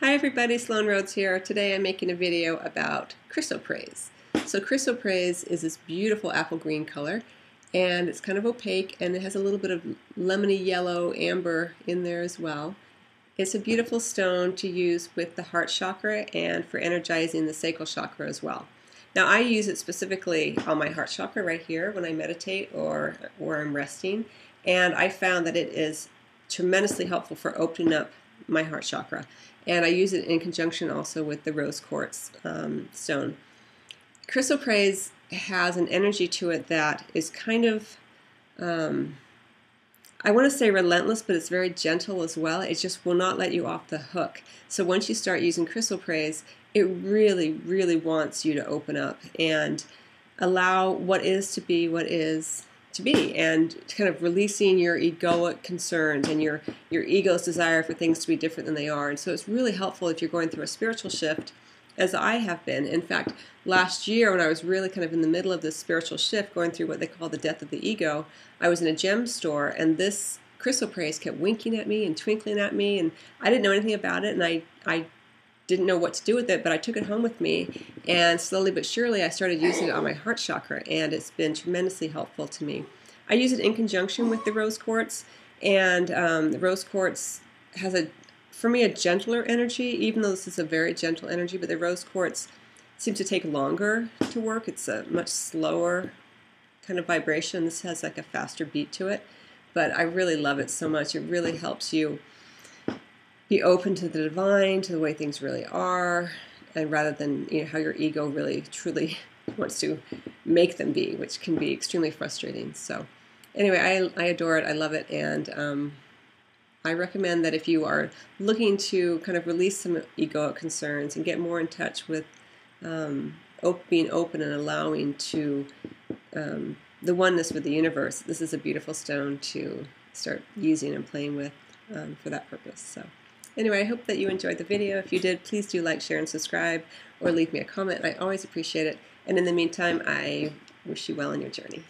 Hi everybody, Sloan Rhodes here. Today I'm making a video about chrysoprase. So chrysoprase is this beautiful apple green color and it's kind of opaque and it has a little bit of lemony yellow amber in there as well. It's a beautiful stone to use with the heart chakra and for energizing the sacral chakra as well. Now I use it specifically on my heart chakra right here when I meditate or where I'm resting and I found that it is tremendously helpful for opening up my heart chakra. And I use it in conjunction also with the rose quartz um, stone. Chrysoprase has an energy to it that is kind of, um, I want to say relentless, but it's very gentle as well. It just will not let you off the hook. So once you start using chrysoprase, it really, really wants you to open up and allow what is to be what is to be and kind of releasing your egoic concerns and your your ego's desire for things to be different than they are and so it's really helpful if you're going through a spiritual shift as I have been. In fact, last year when I was really kind of in the middle of this spiritual shift, going through what they call the death of the ego, I was in a gem store and this chrysoprase kept winking at me and twinkling at me and I didn't know anything about it and I, I didn't know what to do with it, but I took it home with me, and slowly but surely I started using it on my heart chakra, and it's been tremendously helpful to me. I use it in conjunction with the rose quartz, and um, the rose quartz has a, for me, a gentler energy, even though this is a very gentle energy, but the rose quartz seems to take longer to work. It's a much slower kind of vibration. This has like a faster beat to it, but I really love it so much. It really helps you be open to the divine, to the way things really are, and rather than you know how your ego really truly wants to make them be, which can be extremely frustrating. So, anyway, I, I adore it. I love it, and um, I recommend that if you are looking to kind of release some egoic concerns and get more in touch with um, op- being open and allowing to um, the oneness with the universe, this is a beautiful stone to start using and playing with um, for that purpose. So. Anyway, I hope that you enjoyed the video. If you did, please do like, share, and subscribe, or leave me a comment. I always appreciate it. And in the meantime, I wish you well on your journey.